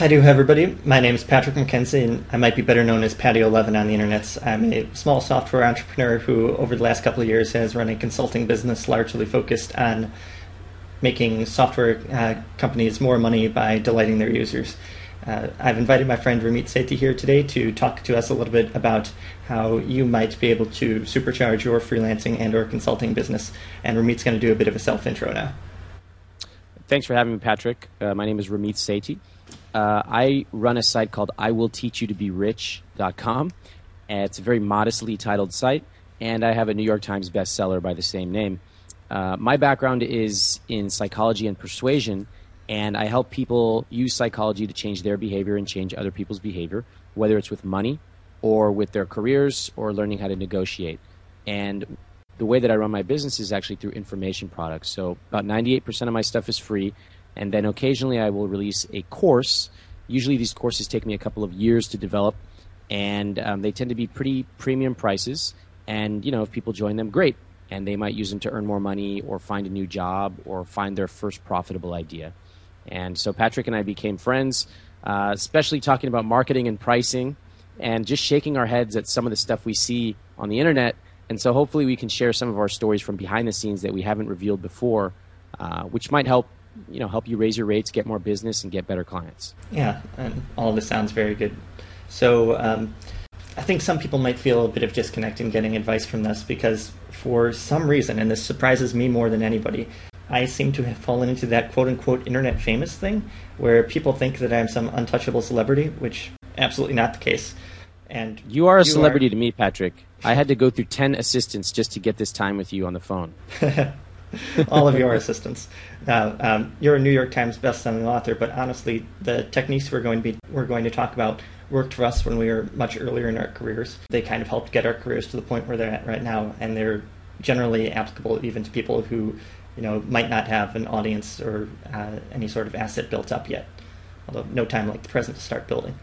Hi to everybody. My name is Patrick McKenzie, and I might be better known as Patio11 on the internet. I'm a small software entrepreneur who, over the last couple of years, has run a consulting business largely focused on making software uh, companies more money by delighting their users. Uh, I've invited my friend Ramit Sethi here today to talk to us a little bit about how you might be able to supercharge your freelancing and or consulting business. And Ramit's going to do a bit of a self-intro now. Thanks for having me, Patrick. Uh, my name is Ramit Sethi. Uh, I run a site called I Will Teach You to Be Rich.com. It's a very modestly titled site, and I have a New York Times bestseller by the same name. Uh, my background is in psychology and persuasion, and I help people use psychology to change their behavior and change other people's behavior, whether it's with money or with their careers or learning how to negotiate. And the way that I run my business is actually through information products. So about 98% of my stuff is free. And then occasionally I will release a course. Usually these courses take me a couple of years to develop. And um, they tend to be pretty premium prices. And, you know, if people join them, great. And they might use them to earn more money or find a new job or find their first profitable idea. And so Patrick and I became friends, uh, especially talking about marketing and pricing and just shaking our heads at some of the stuff we see on the internet – and so hopefully we can share some of our stories from behind the scenes that we haven't revealed before, uh, which might help you know help you raise your rates, get more business, and get better clients. Yeah, and all of this sounds very good. So um, I think some people might feel a bit of disconnect in getting advice from this because for some reason, and this surprises me more than anybody, I seem to have fallen into that quote unquote internet famous thing where people think that I'm some untouchable celebrity, which absolutely not the case. And you are a you celebrity are... to me, Patrick. I had to go through 10 assistants just to get this time with you on the phone. All of your assistants. Now, um, you're a New York Times bestselling author, but honestly, the techniques we're going to be we're going to talk about worked for us when we were much earlier in our careers. They kind of helped get our careers to the point where they're at right now, and they're generally applicable even to people who, you know, might not have an audience or uh, any sort of asset built up yet. Although no time like the present to start building.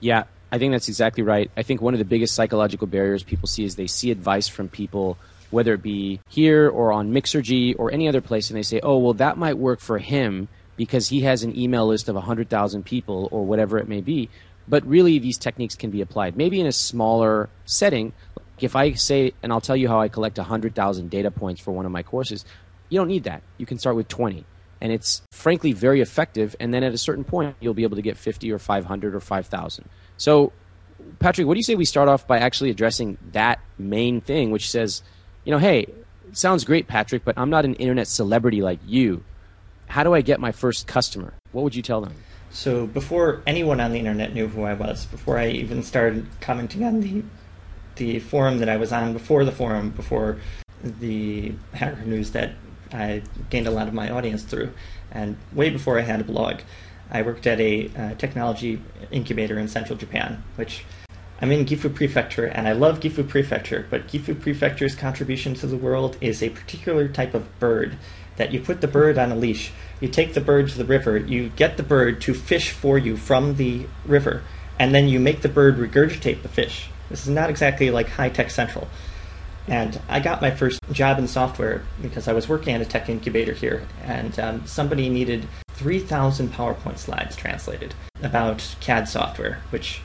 Yeah, I think that's exactly right. I think one of the biggest psychological barriers people see is they see advice from people, whether it be here or on Mixergy or any other place, and they say, oh, well, that might work for him because he has an email list of 100,000 people or whatever it may be. But really, these techniques can be applied. Maybe in a smaller setting. If I say, and I'll tell you how I collect 100,000 data points for one of my courses, you don't need that. You can start with 20 and it's frankly very effective and then at a certain point you'll be able to get 50 or 500 or 5000 so, Patrick, what do you say we start off by actually addressing that main thing, which says, you know, hey, sounds great, Patrick, but I'm not an internet celebrity like you. How do I get my first customer? What would you tell them? So, before anyone on the internet knew who I was, before I even started commenting on the the forum that I was on, before the forum, before the Hacker News that I gained a lot of my audience through, and way before I had a blog, I worked at a uh, technology incubator in central Japan, which I'm in Gifu Prefecture, and I love Gifu Prefecture, but Gifu Prefecture's contribution to the world is a particular type of bird that you put the bird on a leash. You take the bird to the river, you get the bird to fish for you from the river, and then you make the bird regurgitate the fish. This is not exactly like high tech central. And I got my first job in software because I was working at a tech incubator here, and um, somebody needed 3,000 PowerPoint slides translated about CAD software, which,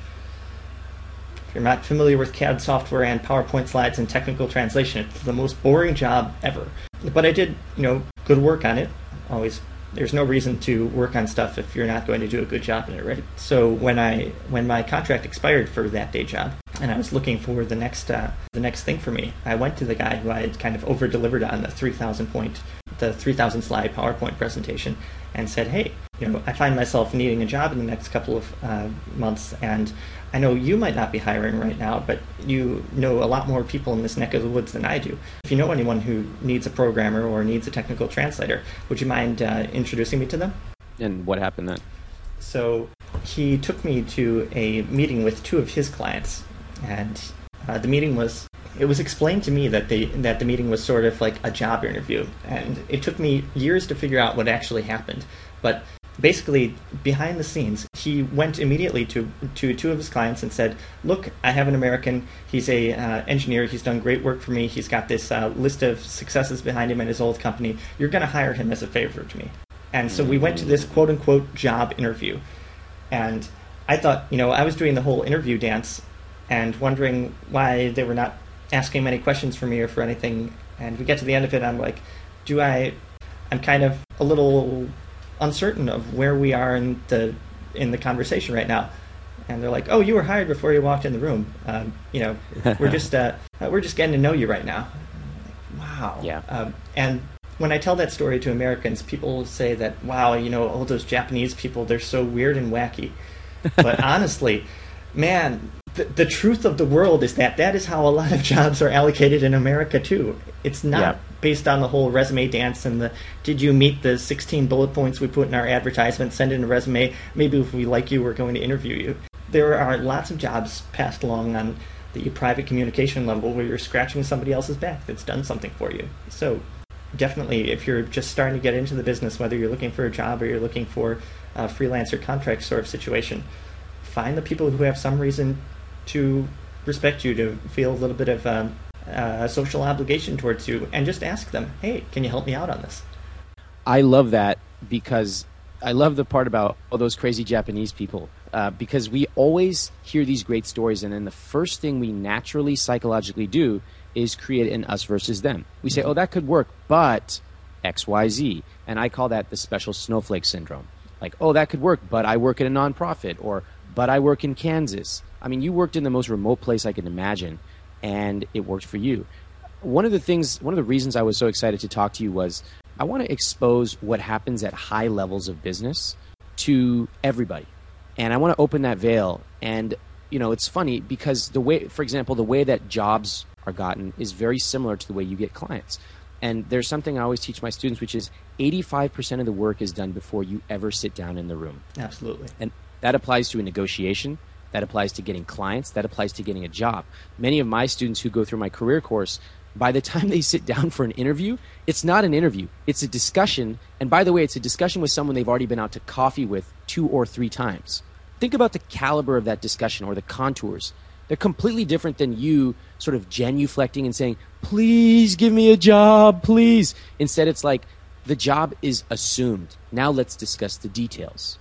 if you're not familiar with CAD software and PowerPoint slides and technical translation, it's the most boring job ever. But I did, you know, good work on it. Always, there's no reason to work on stuff if you're not going to do a good job in it, right? So when I when my contract expired for that day job, and I was looking for the next uh, the next thing for me, I went to the guy who I had kind of over delivered on the 3,000 point the 3,000 slide PowerPoint presentation and said, hey, you know, I find myself needing a job in the next couple of uh, months, and I know you might not be hiring right now, but you know a lot more people in this neck of the woods than I do. If you know anyone who needs a programmer or needs a technical translator, would you mind uh, introducing me to them? And what happened then? So he took me to a meeting with two of his clients, and uh, the meeting was it was explained to me that the that the meeting was sort of like a job interview, and it took me years to figure out what actually happened. But basically, behind the scenes, he went immediately to to two of his clients and said, "Look, I have an American. He's a uh, engineer. He's done great work for me. He's got this uh, list of successes behind him in his old company. You're going to hire him as a favor to me." And so we went to this quote unquote job interview. And I thought, you know, I was doing the whole interview dance and wondering why they were not asking many questions for me or for anything. And we get to the end of it, I'm like, do I? I'm kind of a little uncertain of where we are in the in the conversation right now. And they're like, "Oh, you were hired before you walked in the room. Um, you know, we're just uh, we're just getting to know you right now." Like, wow. Yeah. Um, and when I tell that story to Americans, people say that, "Wow, you know, all those Japanese people, they're so weird and wacky." But honestly, man, the, the truth of the world is that that is how a lot of jobs are allocated in America too. It's not Yeah. based on the whole resume dance and the did you meet the 16 bullet points we put in our advertisement, send in a resume, maybe if we like you, we're going to interview you. There are lots of jobs passed along on the private communication level where you're scratching somebody else's back that's done something for you. So definitely, if you're just starting to get into the business, whether you're looking for a job or you're looking for a freelancer contract sort of situation, find the people who have some reason to respect you, to feel a little bit of um, uh, social obligation towards you, and just ask them, hey, can you help me out on this? I love that because I love the part about all those crazy Japanese people uh, because we always hear these great stories, and then the first thing we naturally psychologically do is create an us versus them. We say, "Oh, that could work, but X, Y, Z," and I call that the special snowflake syndrome. Like, "Oh, that could work, but I work at a nonprofit," or "But I work in Kansas." I mean, you worked in the most remote place I can imagine, and it worked for you. One of the things one of the reasons i was so excited to talk to you was i want to expose what happens at high levels of business to everybody. And i want to open that veil. And you know it's funny because the way for example the way that jobs are gotten is very similar to the way you get clients. And there's something i always teach my students which is 85% of the work is done before you ever sit down in the room. Absolutely. and that applies to a negotiation. That applies to getting clients. That applies to getting a job. Many of my students who go through my career course, by the time they sit down for an interview, it's not an interview. It's a discussion. And by the way, it's a discussion with someone they've already been out to coffee with two or three times. Think about the caliber of that discussion or the contours. They're completely different than you sort of genuflecting and saying, please give me a job, please. Instead, it's like, the job is assumed. Now let's discuss the details.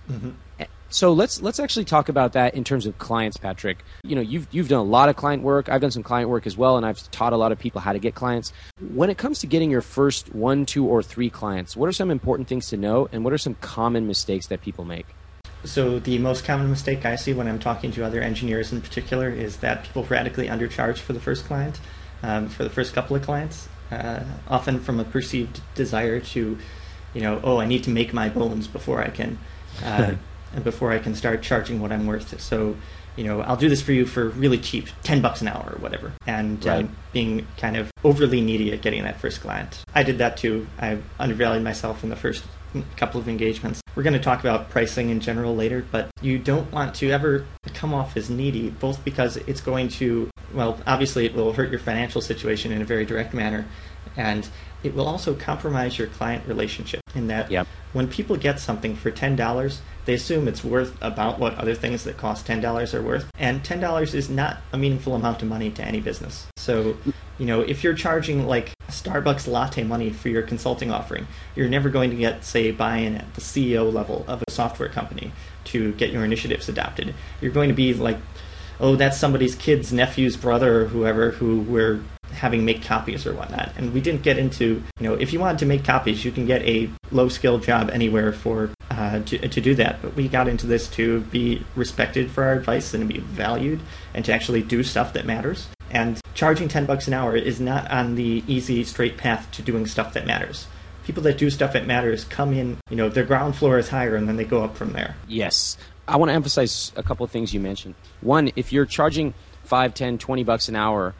Eh, So let's let's actually talk about that in terms of clients, Patrick. You know, you've you've done a lot of client work. I've done some client work as well, and I've taught a lot of people how to get clients. When it comes to getting your first one, two, or three clients, what are some important things to know, and what are some common mistakes that people make? So the most common mistake I see when I'm talking to other engineers in particular is that people radically undercharge for the first client, um, for the first couple of clients, uh, often from a perceived desire to, you know, oh, I need to make my bones before I can, uh, before I can start charging what I'm worth. So, you know, I'll do this for you for really cheap, ten bucks an hour or whatever, and Right. um, being kind of overly needy at getting that first client. I did that too. I undervalued myself in the first couple of engagements. We're going to talk about pricing in general later, but you don't want to ever come off as needy, both because it's going to, well, obviously it will hurt your financial situation in a very direct manner, and it will also compromise your client relationship in that Yep. when people get something for $10, they assume it's worth about what other things that cost $10 are worth. And $10 is not a meaningful amount of money to any business. So, you know, if you're charging like Starbucks latte money for your consulting offering, you're never going to get, say, buy in at the CEO level of a software company to get your initiatives adopted. You're going to be like, oh, that's somebody's kid's nephew's brother or whoever who we're having make copies or whatnot. And we didn't get into, you know, if you wanted to make copies, you can get a low skill job anywhere for uh, to, to do that. But we got into this to be respected for our advice and to be valued and to actually do stuff that matters. And charging 10 bucks an hour is not on the easy, straight path to doing stuff that matters. People that do stuff that matters come in, you know, their ground floor is higher and then they go up from there. Yes. I want to emphasize a couple of things you mentioned. One, if you're charging 5, 10, 20 bucks an hour,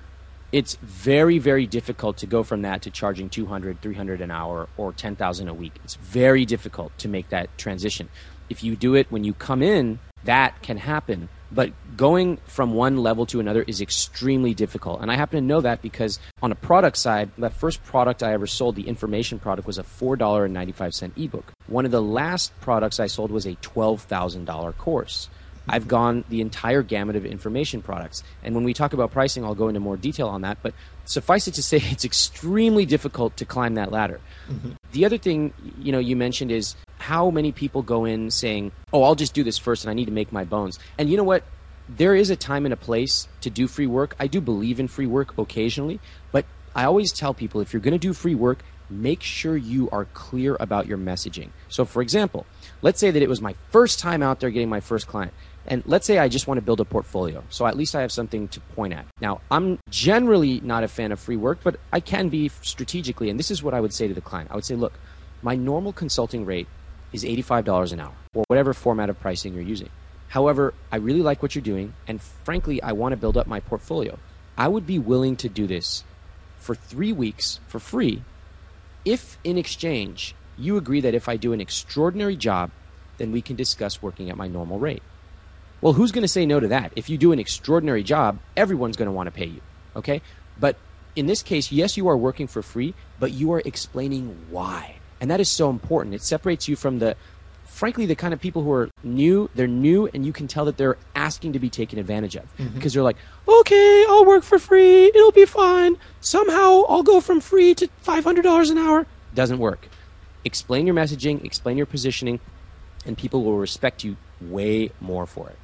it's very very difficult to go from that to charging 200, 300 an hour or 10,000 a week. It's very difficult to make that transition. If you do it when you come in, that can happen. But going from one level to another is extremely difficult. And I happen to know that because on a product side, the first product I ever sold, the information product, was a $4.95 ebook. One of the last products I sold was a $12,000 course. I've gone the entire gamut of information products. And when we talk about pricing, I'll go into more detail on that. But suffice it to say, it's extremely difficult to climb that ladder. Mm-hmm. The other thing, you know, you mentioned is how many people go in saying, "Oh, I'll just do this first, and I need to make my bones." And you know what? There is a time and a place to do free work. I do believe in free work occasionally, but I always tell people if you're going to do free work, make sure you are clear about your messaging. So, for example, let's say that it was my first time out there getting my first client. And let's say I just want to build a portfolio. So at least I have something to point at. Now, I'm generally not a fan of free work, but I can be strategically. And this is what I would say to the client I would say, look, my normal consulting rate is $85 an hour or whatever format of pricing you're using. However, I really like what you're doing. And frankly, I want to build up my portfolio. I would be willing to do this for three weeks for free if, in exchange, you agree that if I do an extraordinary job, then we can discuss working at my normal rate. Well, who's going to say no to that? If you do an extraordinary job, everyone's going to want to pay you. Okay? But in this case, yes, you are working for free, but you are explaining why. And that is so important. It separates you from the, frankly, the kind of people who are new, they're new, and you can tell that they're asking to be taken advantage of. Mm-hmm. Because they're like, okay, I'll work for free, it'll be fine. Somehow I'll go from free to $500 an hour. Doesn't work. Explain your messaging, explain your positioning, and people will respect you way more for it.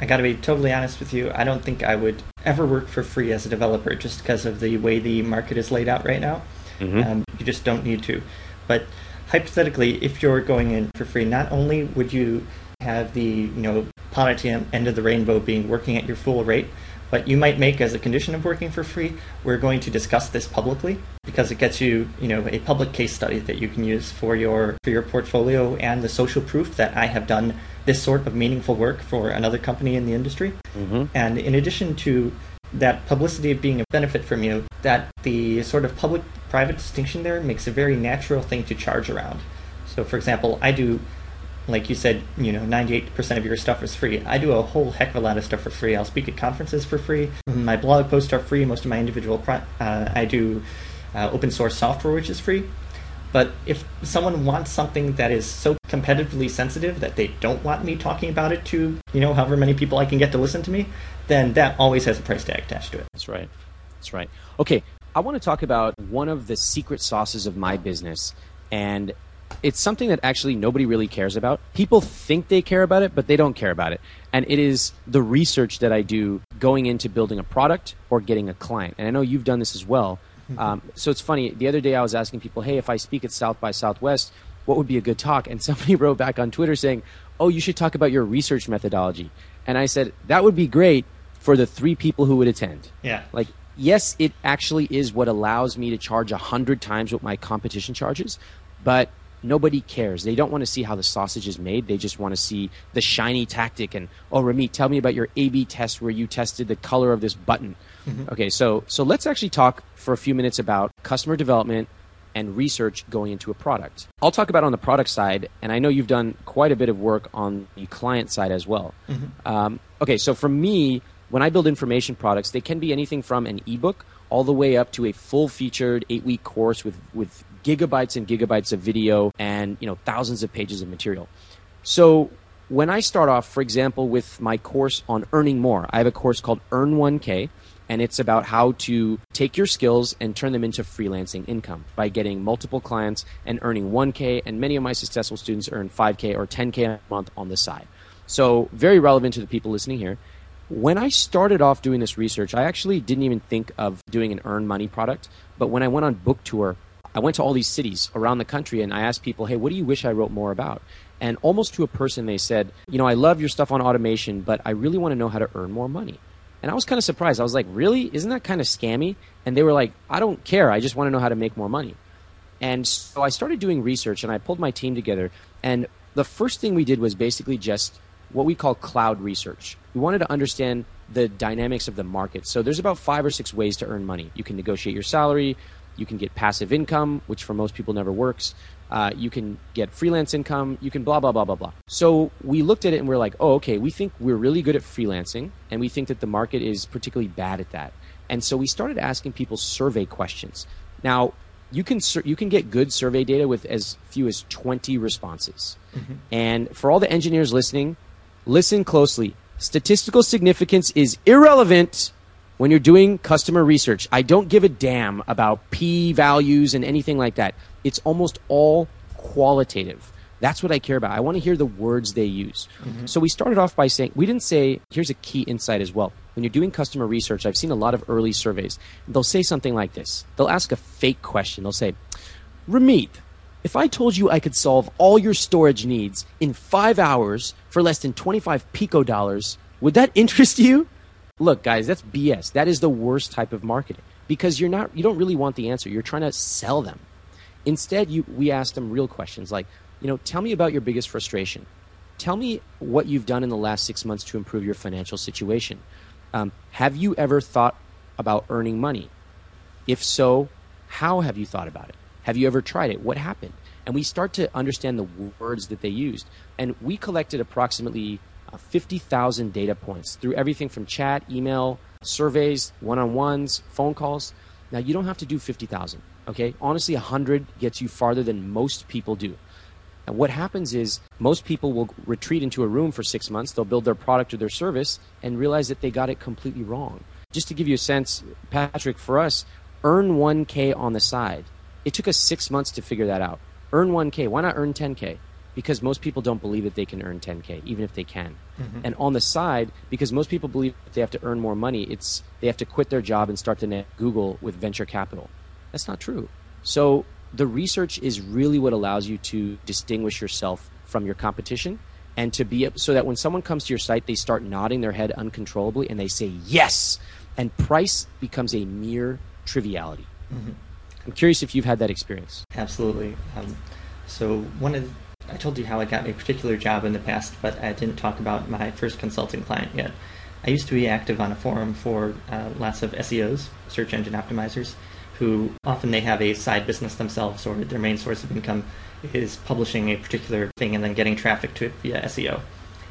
I got to be totally honest with you. I don't think I would ever work for free as a developer just because of the way the market is laid out right now. Mm-hmm. Um, you just don't need to. But hypothetically, if you're going in for free, not only would you have the you know poverty end of the rainbow being working at your full rate, but you might make as a condition of working for free, we're going to discuss this publicly because it gets you, you know, a public case study that you can use for your for your portfolio and the social proof that I have done this sort of meaningful work for another company in the industry. Mm-hmm. And in addition to that publicity being a benefit from you, that the sort of public private distinction there makes a very natural thing to charge around. So, for example, I do like you said, you know, 98% of your stuff is free. I do a whole heck of a lot of stuff for free. I'll speak at conferences for free. My blog posts are free. Most of my individual, pro- uh, I do uh, open source software, which is free. But if someone wants something that is so competitively sensitive that they don't want me talking about it to, you know, however many people I can get to listen to me, then that always has a price tag attached to it. That's right. That's right. Okay, I want to talk about one of the secret sauces of my business, and it's something that actually nobody really cares about. People think they care about it, but they don't care about it. And it is the research that I do going into building a product or getting a client. And I know you've done this as well. Um, so it's funny. The other day I was asking people, hey, if I speak at South by Southwest, what would be a good talk? And somebody wrote back on Twitter saying, oh, you should talk about your research methodology. And I said, that would be great for the three people who would attend. Yeah. Like, yes, it actually is what allows me to charge a hundred times what my competition charges, but nobody cares. They don't want to see how the sausage is made. They just want to see the shiny tactic. And oh, Ramit, tell me about your A/B test where you tested the color of this button. Mm-hmm. Okay, so so let's actually talk for a few minutes about customer development and research going into a product. I'll talk about on the product side, and I know you've done quite a bit of work on the client side as well. Mm-hmm. Um, okay, so for me, when I build information products, they can be anything from an ebook all the way up to a full featured eight week course with, with gigabytes and gigabytes of video and you know thousands of pages of material. So when I start off, for example, with my course on earning more, I have a course called Earn 1K, and it's about how to take your skills and turn them into freelancing income by getting multiple clients and earning 1K. And many of my successful students earn 5K or 10K a month on the side. So, very relevant to the people listening here. When I started off doing this research, I actually didn't even think of doing an earn money product. But when I went on book tour, I went to all these cities around the country and I asked people, hey, what do you wish I wrote more about? And almost to a person, they said, you know, I love your stuff on automation, but I really want to know how to earn more money. And I was kind of surprised. I was like, really? Isn't that kind of scammy? And they were like, I don't care. I just want to know how to make more money. And so I started doing research and I pulled my team together. And the first thing we did was basically just what we call cloud research. We wanted to understand the dynamics of the market. So there's about five or six ways to earn money. You can negotiate your salary, you can get passive income, which for most people never works. Uh, you can get freelance income. You can blah, blah, blah, blah, blah. So we looked at it and we're like, oh, okay, we think we're really good at freelancing and we think that the market is particularly bad at that. And so we started asking people survey questions. Now, you can you can get good survey data with as few as 20 responses. Mm-hmm. And for all the engineers listening, listen closely. Statistical significance is irrelevant when you're doing customer research, I don't give a damn about p values and anything like that. It's almost all qualitative. That's what I care about. I want to hear the words they use. Mm-hmm. So we started off by saying, we didn't say, here's a key insight as well. When you're doing customer research, I've seen a lot of early surveys. They'll say something like this they'll ask a fake question. They'll say, Ramit, if I told you I could solve all your storage needs in five hours for less than 25 pico dollars, would that interest you? Look, guys, that's BS. That is the worst type of marketing because you're not, you don't really want the answer. You're trying to sell them. Instead, you, we asked them real questions like, you know, tell me about your biggest frustration. Tell me what you've done in the last six months to improve your financial situation. Um, have you ever thought about earning money? If so, how have you thought about it? Have you ever tried it? What happened? And we start to understand the words that they used. And we collected approximately Uh, 50,000 data points through everything from chat, email, surveys, one on ones, phone calls. Now, you don't have to do 50,000, okay? Honestly, 100 gets you farther than most people do. And what happens is most people will retreat into a room for six months, they'll build their product or their service and realize that they got it completely wrong. Just to give you a sense, Patrick, for us, earn 1K on the side. It took us six months to figure that out. Earn 1K. Why not earn 10K? Because most people don't believe that they can earn 10K, even if they can. And on the side, because most people believe if they have to earn more money, it's they have to quit their job and start to net Google with venture capital. That's not true. So the research is really what allows you to distinguish yourself from your competition and to be so that when someone comes to your site they start nodding their head uncontrollably and they say yes and price becomes a mere triviality i'm curious if you've had that experience Absolutely. Um, so one of I told you how I got a particular job in the past, but I didn't talk about my first consulting client yet. I used to be active on a forum for uh, lots of SEOs, search engine optimizers, who often they have a side business themselves, or their main source of income is publishing a particular thing and then getting traffic to it via SEO.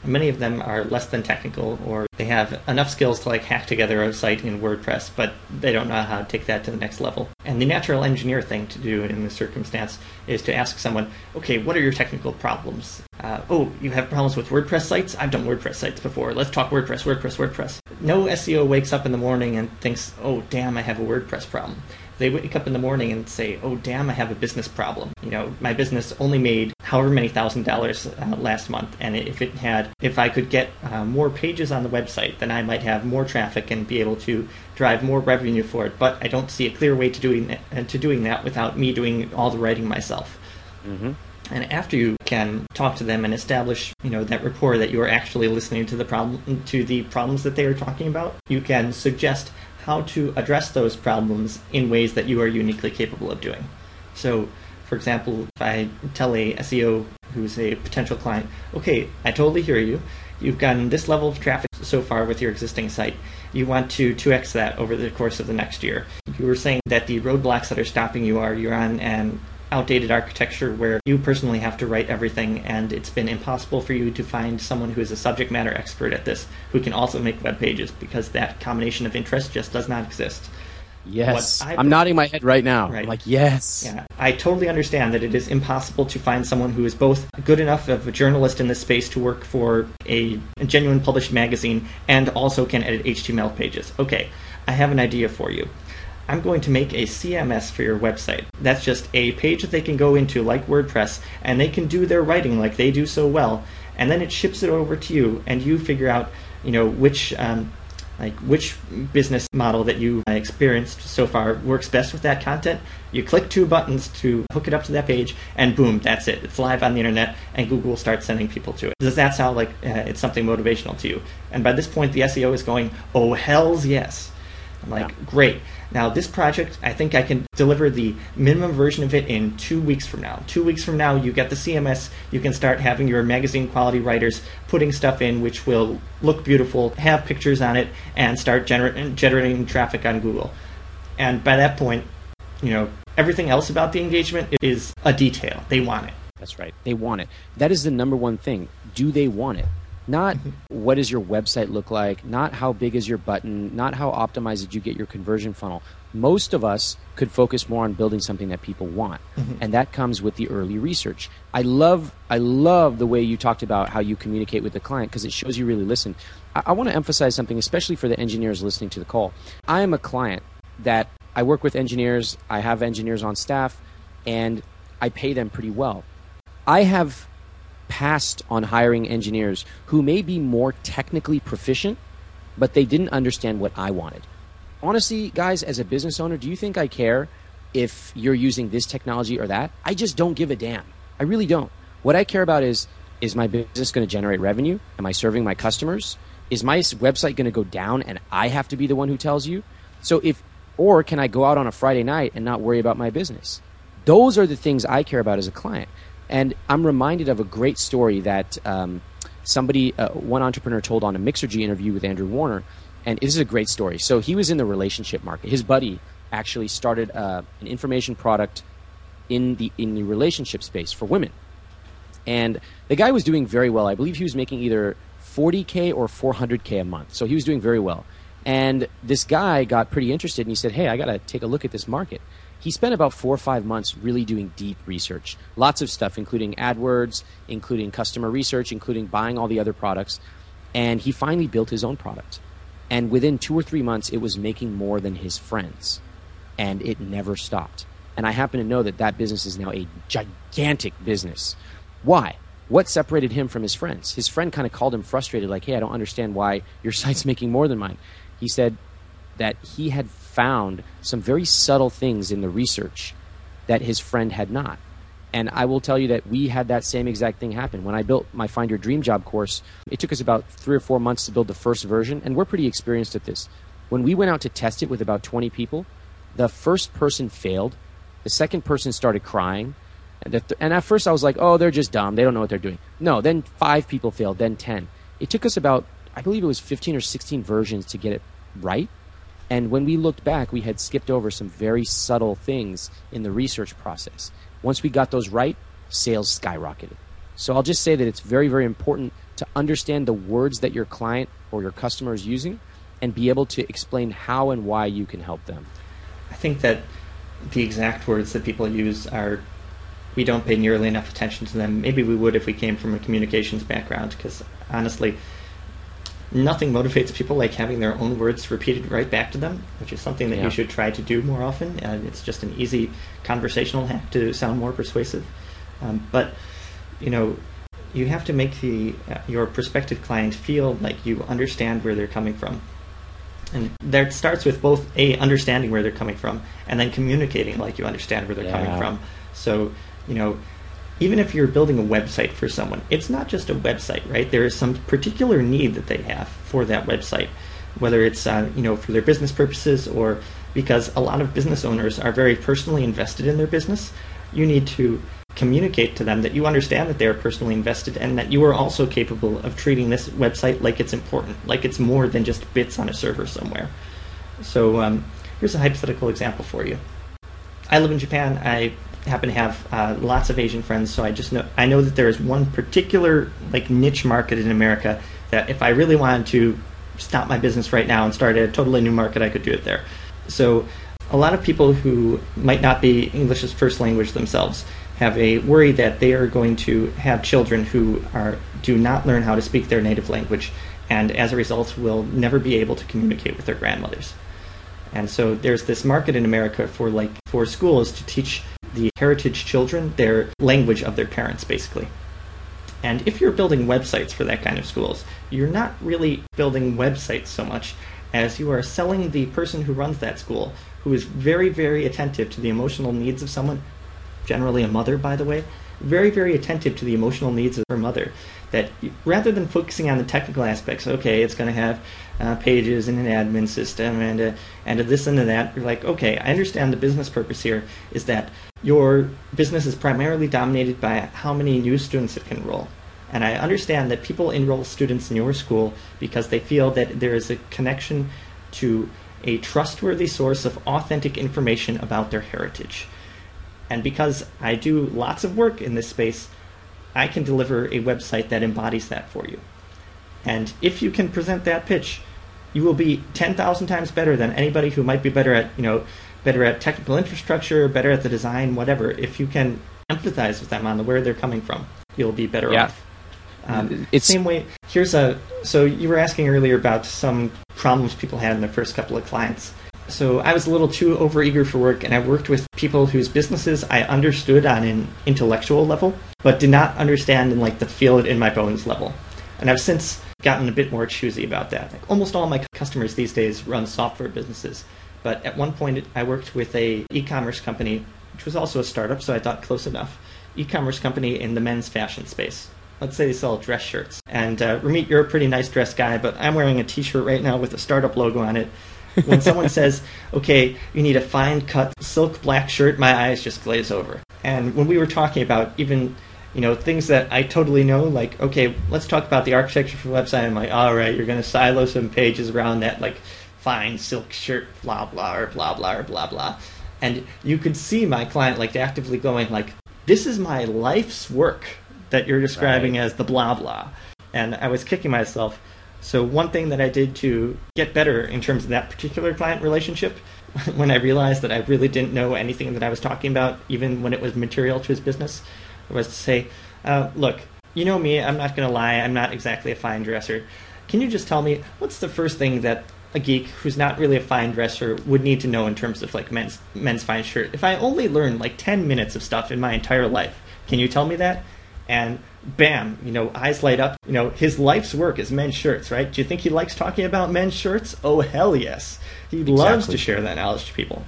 Many of them are less than technical, or they have enough skills to like hack together a site in WordPress, but they don't know how to take that to the next level. And the natural engineer thing to do in this circumstance is to ask someone, okay, what are your technical problems? Uh, oh, you have problems with WordPress sites? I've done WordPress sites before. Let's talk WordPress, WordPress, WordPress. No SEO wakes up in the morning and thinks, oh, damn, I have a WordPress problem they wake up in the morning and say, "Oh, damn, I have a business problem. You know, my business only made however many thousand dollars uh, last month, and if it had, if I could get uh, more pages on the website, then I might have more traffic and be able to drive more revenue for it. But I don't see a clear way to doing that, uh, to doing that without me doing all the writing myself." mm-hmm. And after you can talk to them and establish, you know, that rapport that you are actually listening to the problem to the problems that they are talking about, you can suggest how to address those problems in ways that you are uniquely capable of doing. So, for example, if I tell a SEO who's a potential client, okay, I totally hear you. You've gotten this level of traffic so far with your existing site. You want to 2x that over the course of the next year. You were saying that the roadblocks that are stopping you are you're on an outdated architecture where you personally have to write everything and it's been impossible for you to find someone who is a subject matter expert at this who can also make web pages because that combination of interest just does not exist. yes i'm nodding my head right now Right. I'm like yes Yeah, I totally understand that it is impossible to find someone who is both good enough of a journalist in this space to work for a genuine published magazine and also can edit HTML pages. Okay, I have an idea for you. I'm going to make a CMS for your website. That's just a page that they can go into like WordPress and they can do their writing like they do so well, and then it ships it over to you and you figure out, you know, which um, like which business model that you experienced so far works best with that content. You click two buttons to hook it up to that page, and boom, that's it. It's live on the internet, and Google starts sending people to it. Does that sound like uh, it's something motivational to you? And by this point, the SEO is going, oh hell's yes. I'm like, Yeah. great. Now, this project, I think I can deliver the minimum version of it in two weeks from now. Two weeks from now, you get the CMS. You can start having your magazine quality writers putting stuff in which will look beautiful, have pictures on it, and start gener- generating traffic on Google. And by that point, you know, everything else about the engagement is a detail. They want it. That's right. They want it. That is the number one thing. Do they want it? Not what does your website look like, not how big is your button, not how optimized did you get your conversion funnel. Most of us could focus more on building something that people want. Mm-hmm. And that comes with the early research. I love I love the way you talked about how you communicate with the client because it shows you really listen. I, I want to emphasize something, especially for the engineers listening to the call. I am a client that I work with engineers, I have engineers on staff, and I pay them pretty well. I have passed on hiring engineers who may be more technically proficient, but they didn't understand what I wanted. Honestly, guys, as a business owner, do you think I care if you're using this technology or that? I just don't give a damn. I really don't. What I care about is is my business going to generate revenue? Am I serving my customers? Is my website going to go down and I have to be the one who tells you? So if or can I go out on a Friday night and not worry about my business? Those are the things I care about as a client. And I'm reminded of a great story that um, somebody, uh, one entrepreneur told on a Mixergy interview with Andrew Warner. And this is a great story. So he was in the relationship market. His buddy actually started uh, an information product in the in the relationship space for women. And the guy was doing very well. I believe he was making either 40k or 400k a month. So he was doing very well. And this guy got pretty interested and he said, "Hey, I got to take a look at this market." He spent about 4 or 5 months really doing deep research. Lots of stuff including AdWords, including customer research, including buying all the other products, and he finally built his own product. And within 2 or 3 months it was making more than his friends. And it never stopped. And I happen to know that that business is now a gigantic business. Why? What separated him from his friends? His friend kind of called him frustrated, like, hey, I don't understand why your site's making more than mine. He said that he had found some very subtle things in the research that his friend had not. And I will tell you that we had that same exact thing happen. When I built my Find Your Dream Job course, it took us about three or four months to build the first version, and we're pretty experienced at this. When we went out to test it with about 20 people, the first person failed the second person started crying. And, th- and at first I was like, oh, they're just dumb. They don't know what they're doing. No, then five people failed, then 10. It took us about, I believe it was 15 or 16 versions to get it right. And when we looked back, we had skipped over some very subtle things in the research process. Once we got those right, sales skyrocketed. So I'll just say that it's very, very important to understand the words that your client or your customer is using and be able to explain how and why you can help them. I think that the exact words that people use are we don't pay nearly enough attention to them. Maybe we would if we came from a communications background, because honestly, nothing motivates people like having their own words repeated right back to them, which is something that yeah. you should try to do more often. Uh, it's just an easy conversational hack to sound more persuasive. Um, but you know, you have to make the uh, your prospective client feel like you understand where they're coming from and that starts with both a understanding where they're coming from and then communicating like you understand where they're yeah. coming from so you know even if you're building a website for someone it's not just a website right there is some particular need that they have for that website whether it's uh, you know for their business purposes or because a lot of business owners are very personally invested in their business you need to communicate to them that you understand that they are personally invested and that you are also capable of treating this website like it's important, like it's more than just bits on a server somewhere. So um, here's a hypothetical example for you. I live in Japan. I happen to have uh, lots of Asian friends, so I just know I know that there is one particular like niche market in America that if I really wanted to stop my business right now and start a totally new market, I could do it there. So a lot of people who might not be English as first language themselves have a worry that they are going to have children who are do not learn how to speak their native language and as a result will never be able to communicate with their grandmothers. And so there's this market in America for like for schools to teach the heritage children their language of their parents basically. And if you're building websites for that kind of schools, you're not really building websites so much as you are selling the person who runs that school, who is very, very attentive to the emotional needs of someone generally a mother, by the way, very, very attentive to the emotional needs of her mother. That rather than focusing on the technical aspects, okay, it's going to have uh, pages and an admin system and a, and a this and a that. You're like, okay, I understand the business purpose here is that your business is primarily dominated by how many new students it can enroll. And I understand that people enroll students in your school because they feel that there is a connection to a trustworthy source of authentic information about their heritage. And because I do lots of work in this space, I can deliver a website that embodies that for you. And if you can present that pitch, you will be 10,000 times better than anybody who might be better at, you know, better at technical infrastructure, better at the design, whatever. If you can empathize with them on the where they're coming from, you'll be better yeah. off. Um, it's same way. Here's a. So you were asking earlier about some problems people had in their first couple of clients. So I was a little too overeager for work, and I worked with people whose businesses I understood on an intellectual level, but did not understand in like the feel it in my bones level. And I've since gotten a bit more choosy about that. Like almost all my customers these days run software businesses, but at one point I worked with a e-commerce company, which was also a startup, so I thought close enough. E-commerce company in the men's fashion space. Let's say they sell dress shirts. And uh, Ramit, you're a pretty nice dress guy, but I'm wearing a T-shirt right now with a startup logo on it. When someone says, "Okay, you need a fine cut silk black shirt," my eyes just glaze over. And when we were talking about even you know, things that I totally know, like, okay, let's talk about the architecture for the website. I'm like, all right, you're going to silo some pages around that, like, fine silk shirt, blah, blah, or blah, blah, or blah, blah. And you could see my client, like, actively going, like, this is my life's work that you're describing right. as the blah, blah. And I was kicking myself. So one thing that I did to get better in terms of that particular client relationship when I realized that I really didn't know anything that I was talking about, even when it was material to his business, was to say, uh, look, you know me, I'm not going to lie, I'm not exactly a fine dresser. Can you just tell me what's the first thing that a geek who's not really a fine dresser would need to know in terms of like men's men's fine shirt? If I only learned like 10 minutes of stuff in my entire life, can you tell me that? And bam, you know, eyes light up. You know, his life's work is men's shirts, right? Do you think he likes talking about men's shirts? Oh hell yes. He exactly. loves to share that knowledge to people.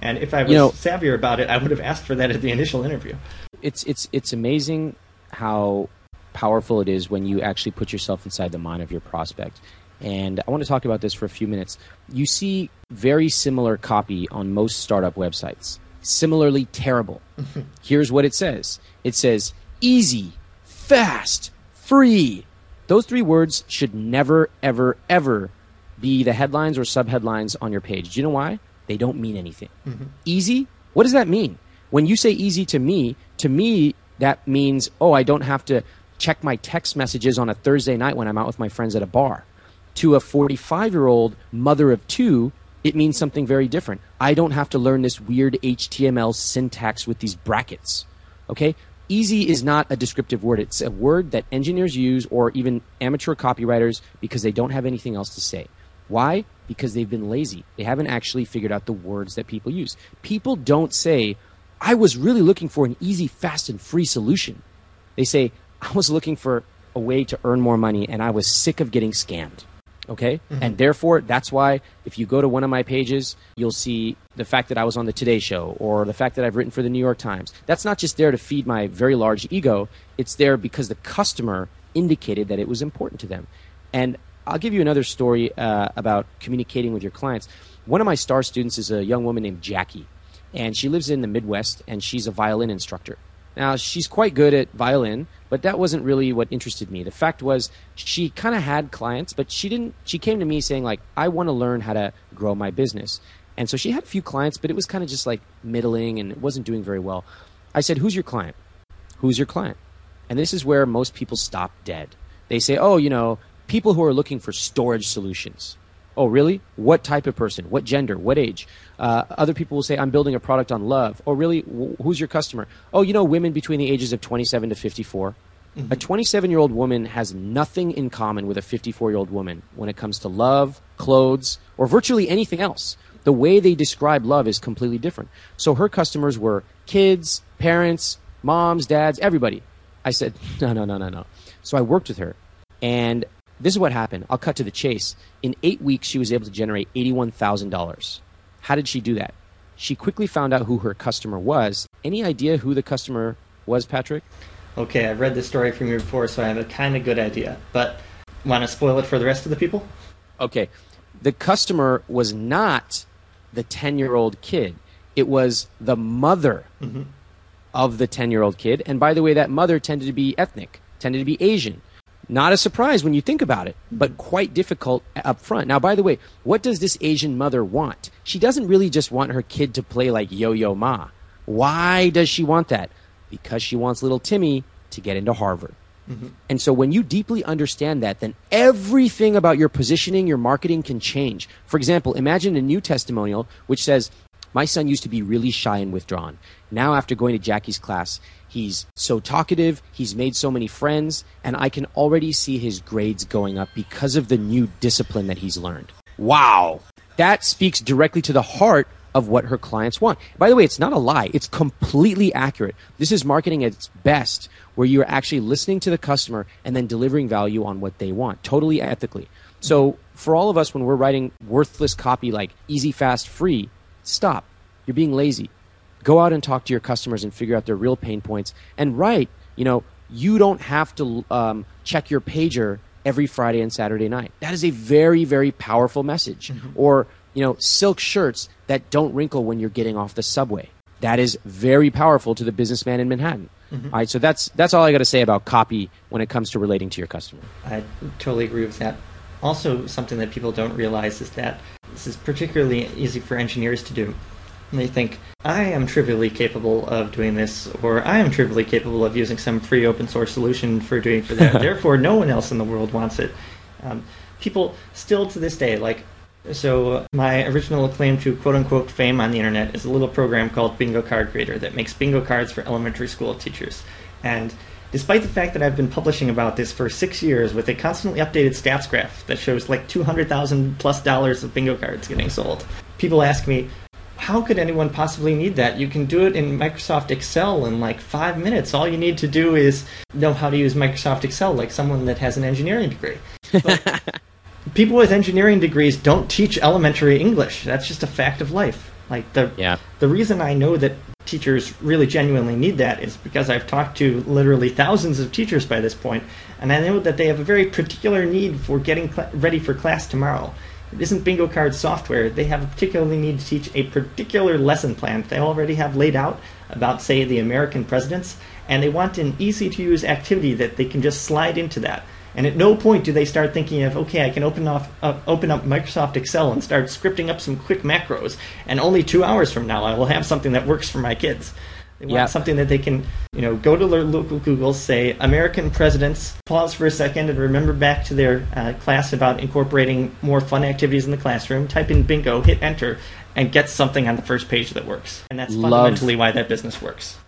And if I was you know, savvier about it, I would have asked for that at the initial interview it's it's it's amazing how powerful it is when you actually put yourself inside the mind of your prospect. And I want to talk about this for a few minutes. You see very similar copy on most startup websites. Similarly terrible. Here's what it says. It says easy, fast, free. Those three words should never ever ever be the headlines or subheadlines on your page. Do you know why? They don't mean anything. Mm-hmm. Easy? What does that mean? When you say easy to me, to me, that means, oh, I don't have to check my text messages on a Thursday night when I'm out with my friends at a bar. To a 45 year old mother of two, it means something very different. I don't have to learn this weird HTML syntax with these brackets. Okay? Easy is not a descriptive word. It's a word that engineers use or even amateur copywriters because they don't have anything else to say. Why? Because they've been lazy. They haven't actually figured out the words that people use. People don't say, I was really looking for an easy, fast, and free solution. They say, I was looking for a way to earn more money and I was sick of getting scammed. Okay? Mm-hmm. And therefore, that's why if you go to one of my pages, you'll see the fact that I was on the Today Show or the fact that I've written for the New York Times. That's not just there to feed my very large ego, it's there because the customer indicated that it was important to them. And I'll give you another story uh, about communicating with your clients. One of my star students is a young woman named Jackie and she lives in the Midwest, and she's a violin instructor. Now, she's quite good at violin, but that wasn't really what interested me. The fact was, she kind of had clients, but she didn't. She came to me saying, like, I want to learn how to grow my business. And so she had a few clients, but it was kind of just like middling and it wasn't doing very well. I said, Who's your client? Who's your client? And this is where most people stop dead. They say, Oh, you know, people who are looking for storage solutions. Oh, really? What type of person? What gender? What age? Uh, other people will say, I'm building a product on love. Oh, really? W- who's your customer? Oh, you know, women between the ages of 27 to 54. Mm-hmm. A 27 year old woman has nothing in common with a 54 year old woman when it comes to love, clothes, or virtually anything else. The way they describe love is completely different. So her customers were kids, parents, moms, dads, everybody. I said, no, no, no, no, no. So I worked with her. And this is what happened. I'll cut to the chase. In eight weeks, she was able to generate $81,000. How did she do that? She quickly found out who her customer was. Any idea who the customer was, Patrick? Okay, I've read this story from you before, so I have a kind of good idea. But want to spoil it for the rest of the people? Okay. The customer was not the 10 year old kid, it was the mother mm-hmm. of the 10 year old kid. And by the way, that mother tended to be ethnic, tended to be Asian. Not a surprise when you think about it, but quite difficult up front. Now, by the way, what does this Asian mother want? She doesn't really just want her kid to play like Yo Yo Ma. Why does she want that? Because she wants little Timmy to get into Harvard. Mm-hmm. And so when you deeply understand that, then everything about your positioning, your marketing can change. For example, imagine a new testimonial which says, My son used to be really shy and withdrawn. Now, after going to Jackie's class, He's so talkative, he's made so many friends, and I can already see his grades going up because of the new discipline that he's learned. Wow! that speaks directly to the heart of what her clients want. By the way, it's not a lie. It's completely accurate. This is marketing at its best, where you're actually listening to the customer and then delivering value on what they want, totally ethically. So for all of us, when we're writing worthless copy like easy, fast, free, stop. You're being lazy. Go out and talk to your customers and figure out their real pain points and write, you know, you don't have to um, check your pager every Friday and Saturday night. That is a very, very powerful message. Mm-hmm. Or, you know, silk shirts that don't wrinkle when you're getting off the subway. That is very powerful to the businessman in Manhattan. Mm-hmm. All right, so that's that's all I got to say about copy when it comes to relating to your customer. I totally agree with that. Also, something that people don't realize is that this is particularly easy for engineers to do. And they think, I am trivially capable of doing this, or I am trivially capable of using some free open source solution for doing for that. Therefore, no one else in the world wants it. Um, people still to this day, like so my original claim to quote unquote fame on the internet is a little program called Bingo Card Creator that makes bingo cards for elementary school teachers. And despite the fact that I've been publishing about this for six years with a constantly updated stats graph that shows like 200,000 plus dollars of bingo cards getting sold, people ask me, how could anyone possibly need that? You can do it in Microsoft Excel in like five minutes. All you need to do is know how to use Microsoft Excel like someone that has an engineering degree. People with engineering degrees don't teach elementary English. That's just a fact of life. Like the yeah. the reason I know that teachers really genuinely need that is because I've talked to literally thousands of teachers by this point, and I know that they have a very particular need for getting cl- ready for class tomorrow. It isn't bingo card software. They have a particular need to teach a particular lesson plan they already have laid out about, say, the American presidents, and they want an easy to use activity that they can just slide into that. And at no point do they start thinking of, okay, I can open off, uh, open up Microsoft Excel and start scripting up some quick macros, and only two hours from now I will have something that works for my kids. They want something that they can, you know, go to their local Google, say American presidents, pause for a second and remember back to their uh, class about incorporating more fun activities in the classroom, type in bingo, hit enter, and get something on the first page that works. And that's Love. fundamentally why that business works.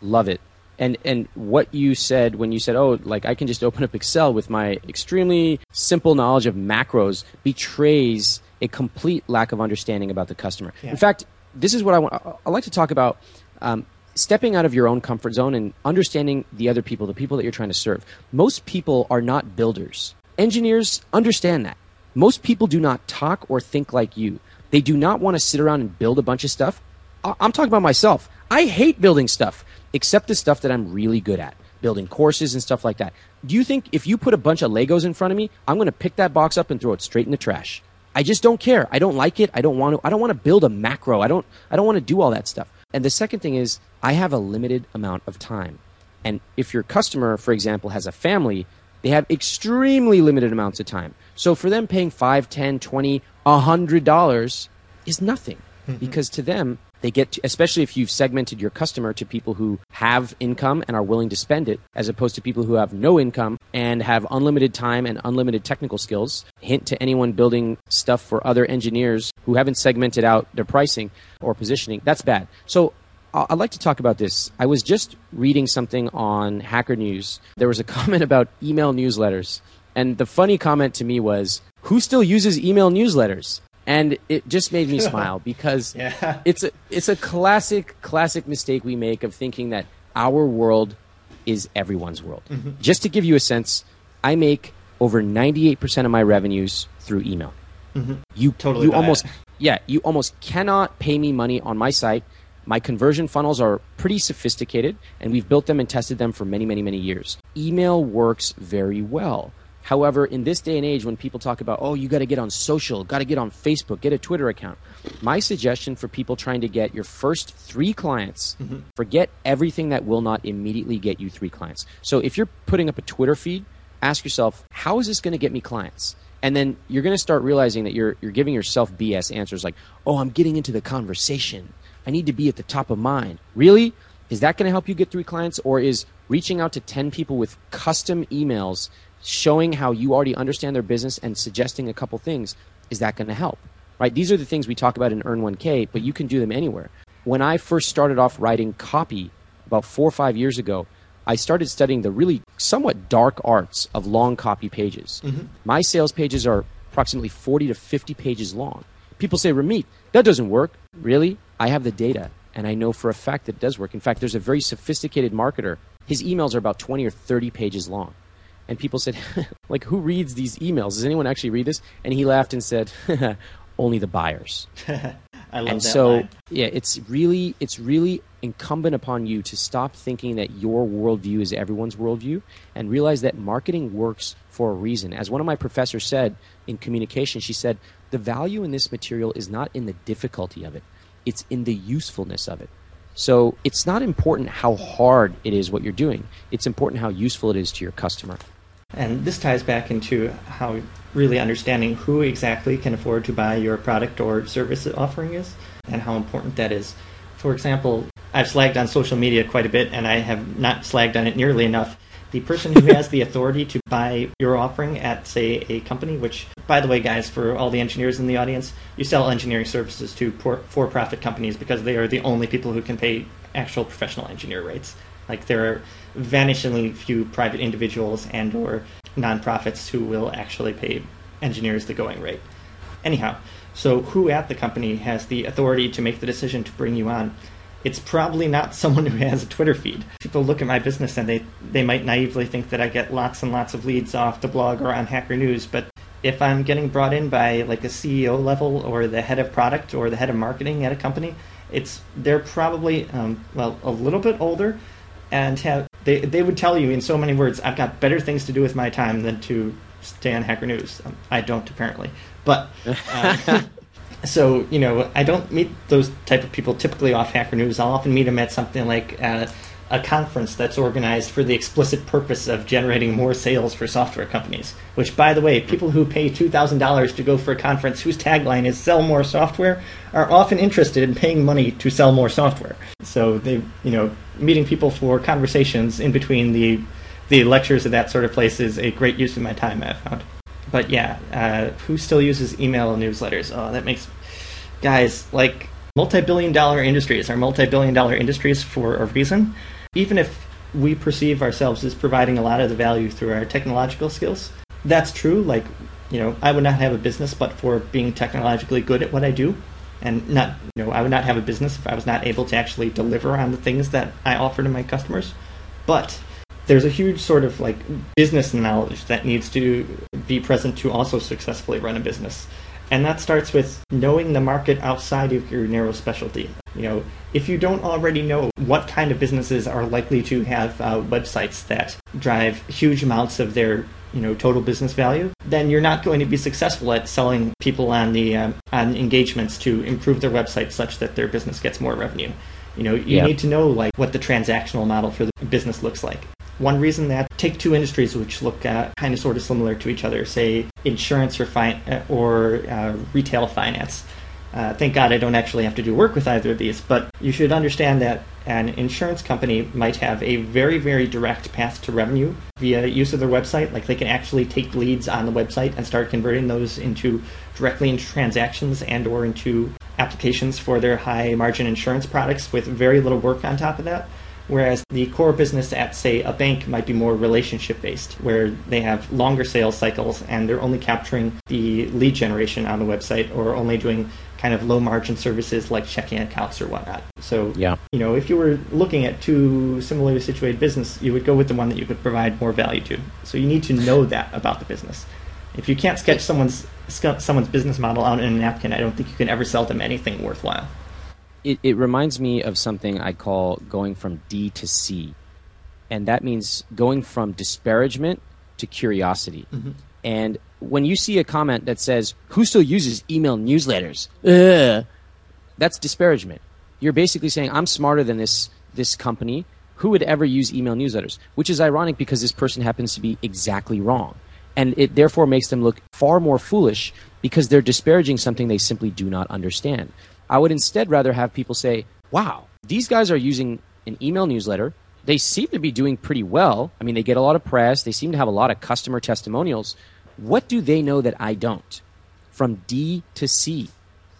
Love it and and what you said when you said oh like i can just open up excel with my extremely simple knowledge of macros betrays a complete lack of understanding about the customer yeah. in fact this is what i want i like to talk about um, stepping out of your own comfort zone and understanding the other people the people that you're trying to serve most people are not builders engineers understand that most people do not talk or think like you they do not want to sit around and build a bunch of stuff i'm talking about myself i hate building stuff except the stuff that I'm really good at, building courses and stuff like that. Do you think if you put a bunch of Legos in front of me, I'm going to pick that box up and throw it straight in the trash? I just don't care. I don't like it. I don't want to I don't want to build a macro. I don't I don't want to do all that stuff. And the second thing is I have a limited amount of time. And if your customer, for example, has a family, they have extremely limited amounts of time. So for them paying 5, 10, 20, 100 dollars is nothing mm-hmm. because to them they get to, especially if you've segmented your customer to people who have income and are willing to spend it, as opposed to people who have no income and have unlimited time and unlimited technical skills. Hint to anyone building stuff for other engineers who haven't segmented out their pricing or positioning. That's bad. So I'd like to talk about this. I was just reading something on Hacker News. There was a comment about email newsletters. And the funny comment to me was, who still uses email newsletters? And it just made me smile because yeah. it's a it's a classic classic mistake we make of thinking that our world is everyone's world. Mm-hmm. Just to give you a sense, I make over 98% of my revenues through email. Mm-hmm. You totally you almost yeah, you almost cannot pay me money on my site. My conversion funnels are pretty sophisticated and we've built them and tested them for many many many years. Email works very well. However, in this day and age, when people talk about, oh, you got to get on social, got to get on Facebook, get a Twitter account, my suggestion for people trying to get your first three clients, mm-hmm. forget everything that will not immediately get you three clients. So if you're putting up a Twitter feed, ask yourself, how is this going to get me clients? And then you're going to start realizing that you're, you're giving yourself BS answers like, oh, I'm getting into the conversation. I need to be at the top of mind. Really? Is that going to help you get three clients? Or is reaching out to 10 people with custom emails showing how you already understand their business and suggesting a couple things, is that going to help? Right? These are the things we talk about in Earn 1K, but you can do them anywhere. When I first started off writing copy about four or five years ago, I started studying the really somewhat dark arts of long copy pages. Mm-hmm. My sales pages are approximately 40 to 50 pages long. People say, Ramit, that doesn't work. Really? I have the data, and I know for a fact that it does work. In fact, there's a very sophisticated marketer. His emails are about 20 or 30 pages long. And people said, like, who reads these emails? Does anyone actually read this? And he laughed and said, only the buyers. I love and that so line. yeah it's really it's really incumbent upon you to stop thinking that your worldview is everyone's worldview and realize that marketing works for a reason as one of my professors said in communication she said the value in this material is not in the difficulty of it it's in the usefulness of it so it's not important how hard it is what you're doing it's important how useful it is to your customer And this ties back into how really understanding who exactly can afford to buy your product or service offering is and how important that is. For example, I've slagged on social media quite a bit and I have not slagged on it nearly enough. The person who has the authority to buy your offering at, say, a company, which, by the way, guys, for all the engineers in the audience, you sell engineering services to for profit companies because they are the only people who can pay actual professional engineer rates. Like there are vanishingly few private individuals and or nonprofits who will actually pay engineers the going rate. Anyhow, so who at the company has the authority to make the decision to bring you on? It's probably not someone who has a Twitter feed. People look at my business and they, they might naively think that I get lots and lots of leads off the blog or on Hacker News, but if I'm getting brought in by like a CEO level or the head of product or the head of marketing at a company, it's they're probably um, well a little bit older and have they they would tell you in so many words, I've got better things to do with my time than to stay on Hacker News. Um, I don't apparently, but uh, so you know I don't meet those type of people typically off Hacker News. I'll often meet them at something like uh, a conference that's organized for the explicit purpose of generating more sales for software companies. Which, by the way, people who pay two thousand dollars to go for a conference whose tagline is "Sell more software" are often interested in paying money to sell more software. So they, you know, meeting people for conversations in between the the lectures at that sort of place is a great use of my time. I've found. But yeah, uh, who still uses email newsletters? Oh, that makes guys like multi-billion dollar industries are multi-billion dollar industries for a reason. Even if we perceive ourselves as providing a lot of the value through our technological skills, that's true. Like, you know, I would not have a business but for being technologically good at what I do. And not, you know, I would not have a business if I was not able to actually deliver on the things that I offer to my customers. But there's a huge sort of like business knowledge that needs to be present to also successfully run a business. And that starts with knowing the market outside of your narrow specialty. You know, if you don't already know what kind of businesses are likely to have uh, websites that drive huge amounts of their you know total business value, then you're not going to be successful at selling people on the um, on engagements to improve their website such that their business gets more revenue. You know, you Yeah. need to know like what the transactional model for the business looks like. One reason that take two industries which look uh, kind of sort of similar to each other, say insurance or fin- uh, or uh, retail finance. Uh, thank God I don't actually have to do work with either of these, but you should understand that an insurance company might have a very, very direct path to revenue via use of their website. Like they can actually take leads on the website and start converting those into directly into transactions and or into applications for their high margin insurance products with very little work on top of that. Whereas the core business at, say, a bank might be more relationship based, where they have longer sales cycles and they're only capturing the lead generation on the website or only doing kind of low margin services like checking accounts or whatnot. So, Yeah. you know, if you were looking at two similarly situated business, you would go with the one that you could provide more value to. So you need to know that about the business. If you can't sketch someone's someone's business model out in a napkin, I don't think you can ever sell them anything worthwhile. It, it reminds me of something I call going from D to C. And that means going from disparagement to curiosity. Mm-hmm. And when you see a comment that says, Who still uses email newsletters? Ugh, that's disparagement. You're basically saying, I'm smarter than this, this company. Who would ever use email newsletters? Which is ironic because this person happens to be exactly wrong. And it therefore makes them look far more foolish because they're disparaging something they simply do not understand. I would instead rather have people say, wow, these guys are using an email newsletter. They seem to be doing pretty well. I mean, they get a lot of press, they seem to have a lot of customer testimonials. What do they know that I don't? From D to C.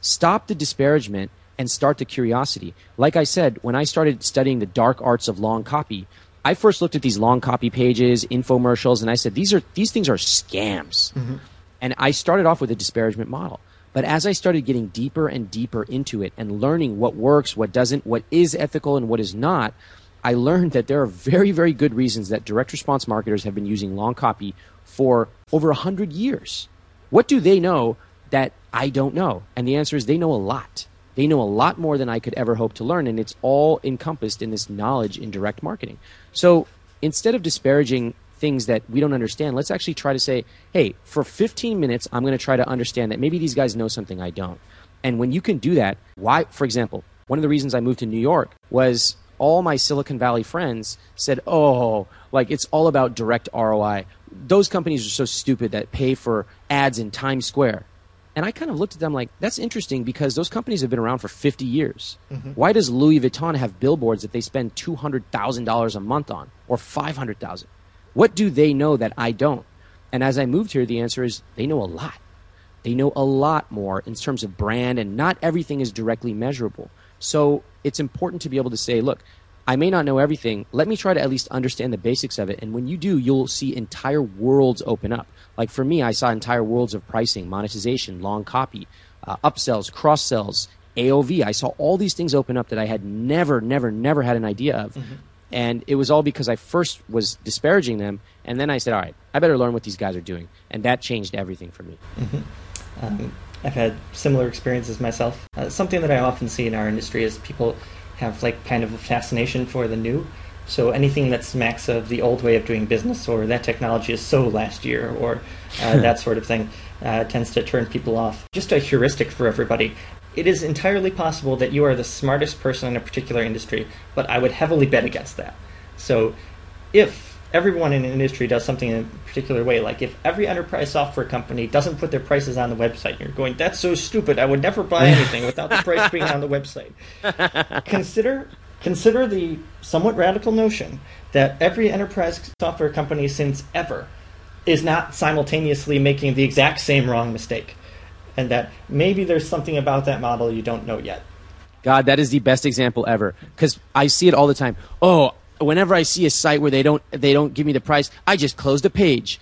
Stop the disparagement and start the curiosity. Like I said, when I started studying the dark arts of long copy, I first looked at these long copy pages, infomercials, and I said, these are these things are scams. Mm-hmm. And I started off with a disparagement model. But as I started getting deeper and deeper into it and learning what works, what doesn't, what is ethical and what is not, I learned that there are very, very good reasons that direct response marketers have been using long copy for over 100 years. What do they know that I don't know? And the answer is they know a lot. They know a lot more than I could ever hope to learn, and it's all encompassed in this knowledge in direct marketing. So instead of disparaging things that we don't understand, let's actually try to say, hey, for 15 minutes, I'm going to try to understand that maybe these guys know something I don't. And when you can do that, why, for example, one of the reasons I moved to New York was all my Silicon Valley friends said, oh, like it's all about direct ROI. Those companies are so stupid that pay for ads in Times Square. And I kind of looked at them like, that's interesting because those companies have been around for 50 years. Mm-hmm. Why does Louis Vuitton have billboards that they spend $200,000 a month on or 500,000? What do they know that I don't? And as I moved here, the answer is they know a lot. They know a lot more in terms of brand, and not everything is directly measurable. So it's important to be able to say, look, I may not know everything. Let me try to at least understand the basics of it. And when you do, you'll see entire worlds open up. Like for me, I saw entire worlds of pricing, monetization, long copy, uh, upsells, cross sells, AOV. I saw all these things open up that I had never, never, never had an idea of. Mm-hmm. And it was all because I first was disparaging them. And then I said, all right, I better learn what these guys are doing. And that changed everything for me. Mm-hmm. Um, I've had similar experiences myself. Uh, something that I often see in our industry is people have like kind of a fascination for the new. So anything that smacks of the old way of doing business, or that technology is so last year, or uh, that sort of thing, uh, tends to turn people off. Just a heuristic for everybody. It is entirely possible that you are the smartest person in a particular industry, but I would heavily bet against that. So if everyone in an industry does something in a particular way. Like if every enterprise software company doesn't put their prices on the website, you're going, "That's so stupid! I would never buy anything without the price being on the website." consider consider the somewhat radical notion that every enterprise software company since ever is not simultaneously making the exact same wrong mistake, and that maybe there's something about that model you don't know yet. God, that is the best example ever because I see it all the time. Oh, whenever I see a site where they don't they don't give me the price, I just close the page.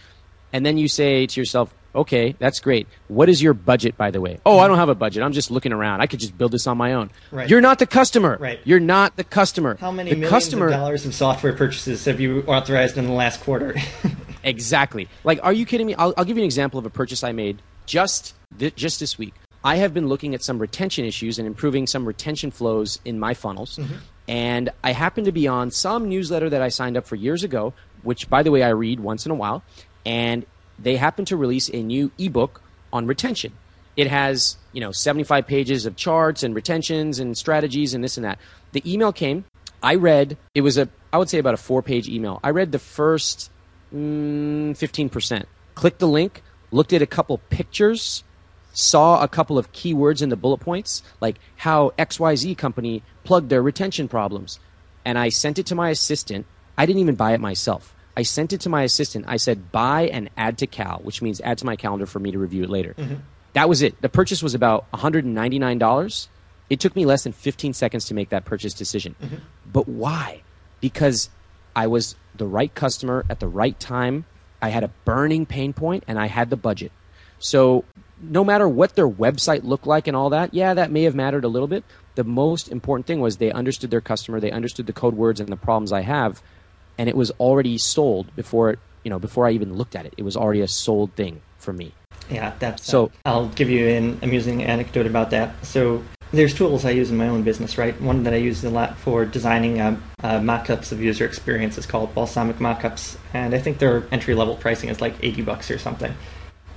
And then you say to yourself, okay, that's great. What is your budget, by the way? Oh, I don't have a budget. I'm just looking around. I could just build this on my own. Right. You're not the customer. Right. You're not the customer. How many the millions customer... of dollars of software purchases have you authorized in the last quarter? exactly. Like, are you kidding me? I'll, I'll, give you an example of a purchase I made just th- just this week. I have been looking at some retention issues and improving some retention flows in my funnels. Mm-hmm. And I happen to be on some newsletter that I signed up for years ago, which, by the way, I read once in a while. And they happen to release a new ebook on retention. It has, you know, 75 pages of charts and retentions and strategies and this and that. The email came. I read, it was a, I would say about a four page email. I read the first mm, 15%. Clicked the link, looked at a couple pictures saw a couple of keywords in the bullet points, like how XYZ company plugged their retention problems. And I sent it to my assistant. I didn't even buy it myself. I sent it to my assistant. I said, buy and add to Cal, which means add to my calendar for me to review it later. Mm-hmm. That was it. The purchase was about $199. It took me less than 15 seconds to make that purchase decision. Mm-hmm. But why? Because I was the right customer at the right time. I had a burning pain point and I had the budget. So no matter what their website looked like and all that, yeah, that may have mattered a little bit. The most important thing was they understood their customer, they understood the code words and the problems I have, and it was already sold before it, you know, before I even looked at it. It was already a sold thing for me. Yeah, that's so. Uh, I'll give you an amusing anecdote about that. So there's tools I use in my own business, right? One that I use a lot for designing uh, uh, mock-ups of user experience is called Balsamiq Mockups, and I think their entry level pricing is like 80 bucks or something.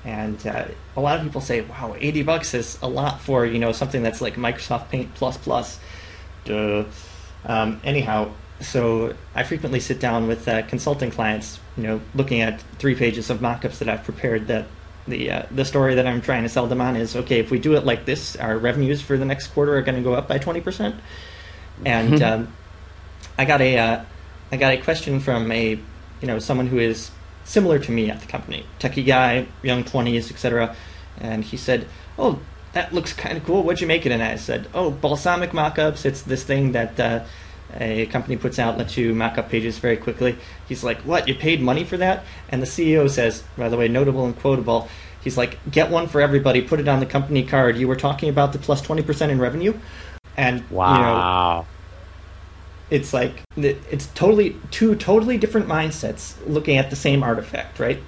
And uh, a lot of people say, "Wow, eighty bucks is a lot for you know something that's like Microsoft Paint plus plus." Duh. Um, anyhow, so I frequently sit down with uh, consulting clients, you know, looking at three pages of mockups that I've prepared. That the uh, the story that I'm trying to sell them on is okay. If we do it like this, our revenues for the next quarter are going to go up by twenty percent. And um, I got a uh, I got a question from a you know someone who is similar to me at the company, techie guy, young 20s, etc. And he said, "Oh, that looks kind of cool. What'd you make it in?" I said, "Oh, balsamiq mockups. It's this thing that uh, a company puts out, lets you mock up pages very quickly." He's like, "What? You paid money for that?" And the CEO says, by the way, notable and quotable. He's like, get one for everybody, put it on the company card. You were talking about the plus 20% in revenue. And, wow. you know, it's like, it's totally, two totally different mindsets looking at the same artifact, right?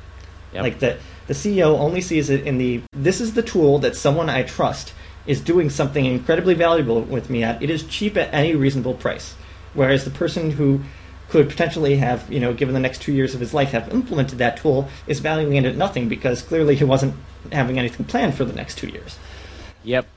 Yep. Like the, the CEO only sees it in the, this is the tool that someone I trust is doing something incredibly valuable with me at. It is cheap at any reasonable price. Whereas the person who could potentially have, you know, given the next two years of his life, have implemented that tool is valuing it at nothing because clearly he wasn't having anything planned for the next two years. Yep.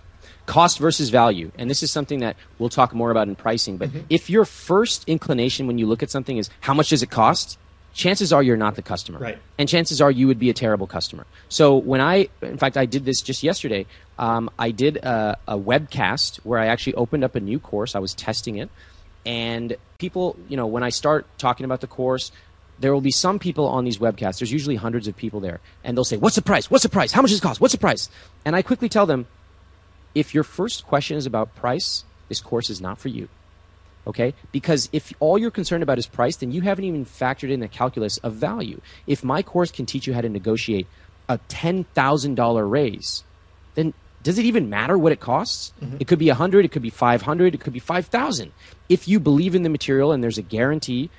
Cost versus value. And this is something that we'll talk more about in pricing. But mm-hmm. if your first inclination when you look at something is how much does it cost? Chances are you're not the customer. Right. And chances are you would be a terrible customer. So when I, in fact, I did this just yesterday. Um, I did a, a webcast where I actually opened up a new course. I was testing it. And people, you know, when I start talking about the course, there will be some people on these webcasts. There's usually hundreds of people there, and they'll say, "What's the price? What's the price? How much does it cost? What's the price?" And I quickly tell them, if your first question is about price, this course is not for you. Okay? Because if all you're concerned about is price, then you haven't even factored in the calculus of value. If my course can teach you how to negotiate a $10,000 raise, then does it even matter what it costs? Mm-hmm. It could be 100, it could be 500, it could be 5,000. If you believe in the material and there's a guarantee,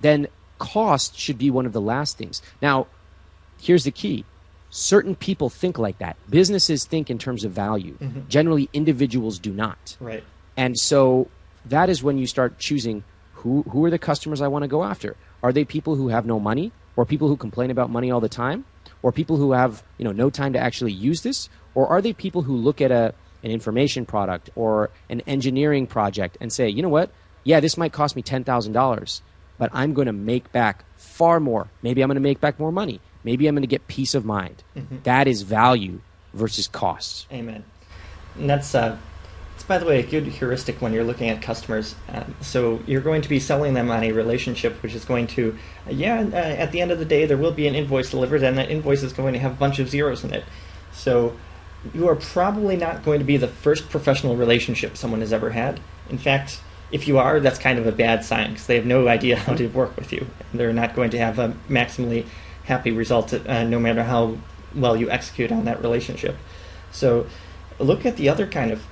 then cost should be one of the last things. Now, here's the key. Certain people think like that. Businesses think in terms of value. Mm-hmm. Generally, individuals do not. Right. And so that is when you start choosing who, who are the customers I want to go after. Are they people who have no money or people who complain about money all the time? or people who have you know no time to actually use this or are they people who look at a an information product or an engineering project and say you know what yeah this might cost me $10,000 but I'm going to make back far more maybe I'm going to make back more money maybe I'm going to get peace of mind mm-hmm. that is value versus cost amen and that's uh, it's, by the way, a good heuristic when you're looking at customers. Um, so you're going to be selling them on a relationship, which is going to, uh, yeah, uh, at the end of the day, there will be an invoice delivered, and that invoice is going to have a bunch of zeros in it. So you are probably not going to be the first professional relationship someone has ever had. In fact, if you are, that's kind of a bad sign because they have no idea how to work with you. They're not going to have a maximally happy result uh, no matter how well you execute on that relationship. So look at the other kind of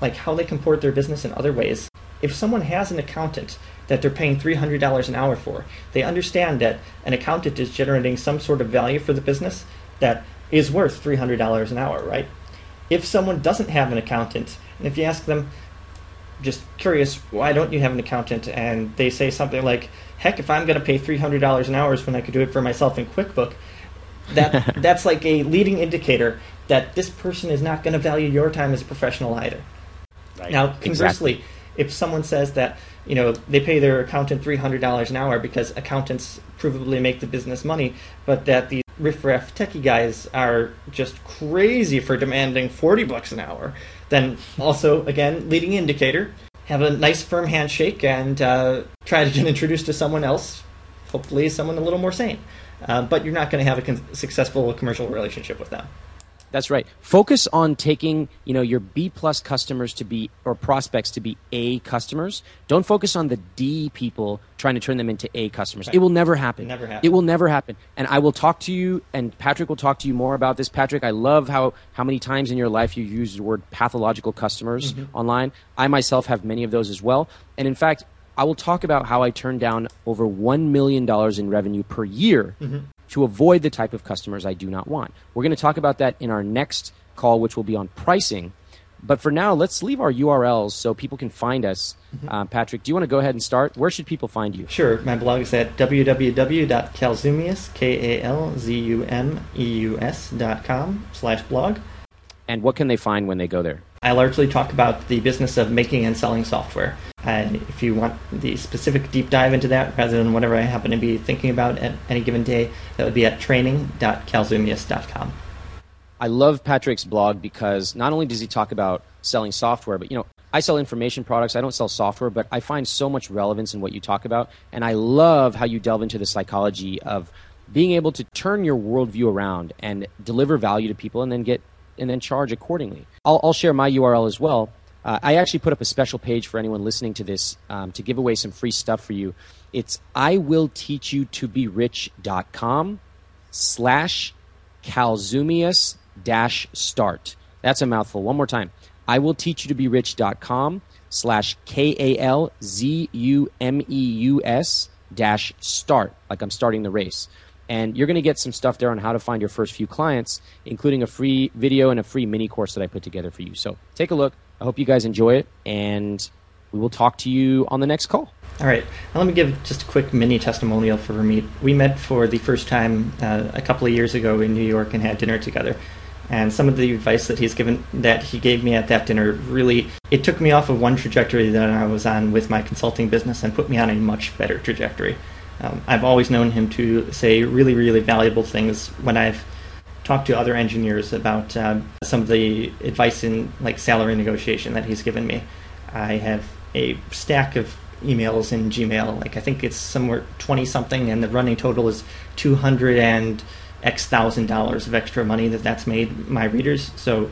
like how they comport their business in other ways. If someone has an accountant that they're paying $300 an hour for, they understand that an accountant is generating some sort of value for the business that is worth $300 an hour, right? If someone doesn't have an accountant, and if you ask them, just curious, why don't you have an accountant? And they say something like, heck, if I'm going to pay $300 an hour when I could do it for myself in QuickBook, that that's like a leading indicator that this person is not going to value your time as a professional either. Right. Now, conversely, exactly. if someone says that you know they pay their accountant three hundred dollars an hour because accountants provably make the business money, but that the riffraff techie guys are just crazy for demanding forty bucks an hour, then also again leading indicator. Have a nice firm handshake and uh, try to get introduced to someone else. Hopefully, someone a little more sane. Uh, but you're not going to have a con- successful commercial relationship with them. That's right. Focus on taking, you know, your B plus customers to be or prospects to be A customers. Don't focus on the D people trying to turn them into A customers. Right. It will never happen. Never happen. It will never happen. And I will talk to you and Patrick will talk to you more about this. Patrick, I love how how many times in your life you use the word pathological customers mm-hmm. online. I myself have many of those as well. And in fact, I will talk about how I turned down over $1 million in revenue per year mm-hmm to avoid the type of customers I do not want. We're going to talk about that in our next call, which will be on pricing. But for now, let's leave our URLs so people can find us. Mm-hmm. Uh, Patrick, do you want to go ahead and start? Where should people find you? Sure. My blog is at www.kalzumeus, K-A-L-Z-U-M-E-U-S dot com slash blog. And what can they find when they go there? I largely talk about the business of making and selling software. And if you want the specific deep dive into that, rather than whatever I happen to be thinking about at any given day, that would be at training.kalzumeus.com. I love Patrick's blog because not only does he talk about selling software, but you know, I sell information products. I don't sell software, but I find so much relevance in what you talk about. And I love how you delve into the psychology of being able to turn your worldview around and deliver value to people and then get and then charge accordingly. I'll, I'll share my URL as well. Uh, I actually put up a special page for anyone listening to this um, to give away some free stuff for you. It's I will teach you to be rich.com slash Kalzumeus dash start. That's a mouthful. One more time. I will teach you to be rich.com slash K A L Z U M E U S dash start, like I'm starting the race. And you're going to get some stuff there on how to find your first few clients, including a free video and a free mini course that I put together for you. So take a look. I hope you guys enjoy it, and we will talk to you on the next call. All right. Now let me give just a quick mini testimonial for Ramit. We met for the first time uh, a couple of years ago in New York and had dinner together. And some of the advice that he's given, that he gave me at that dinner, really it took me off of one trajectory that I was on with my consulting business and put me on a much better trajectory. Um, I've always known him to say really, really valuable things when I've talked to other engineers about uh, some of the advice in like salary negotiation that he's given me. I have a stack of emails in Gmail. Like I think it's somewhere twenty something, and the running total is two hundred and X thousand dollars of extra money that that's made my readers. So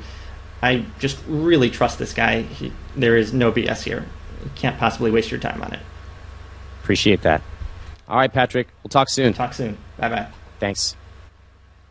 I just really trust this guy. He, there is no BS here. You can't possibly waste your time on it. Appreciate that. All right, Patrick. We'll talk soon. Talk soon. Bye bye. Thanks.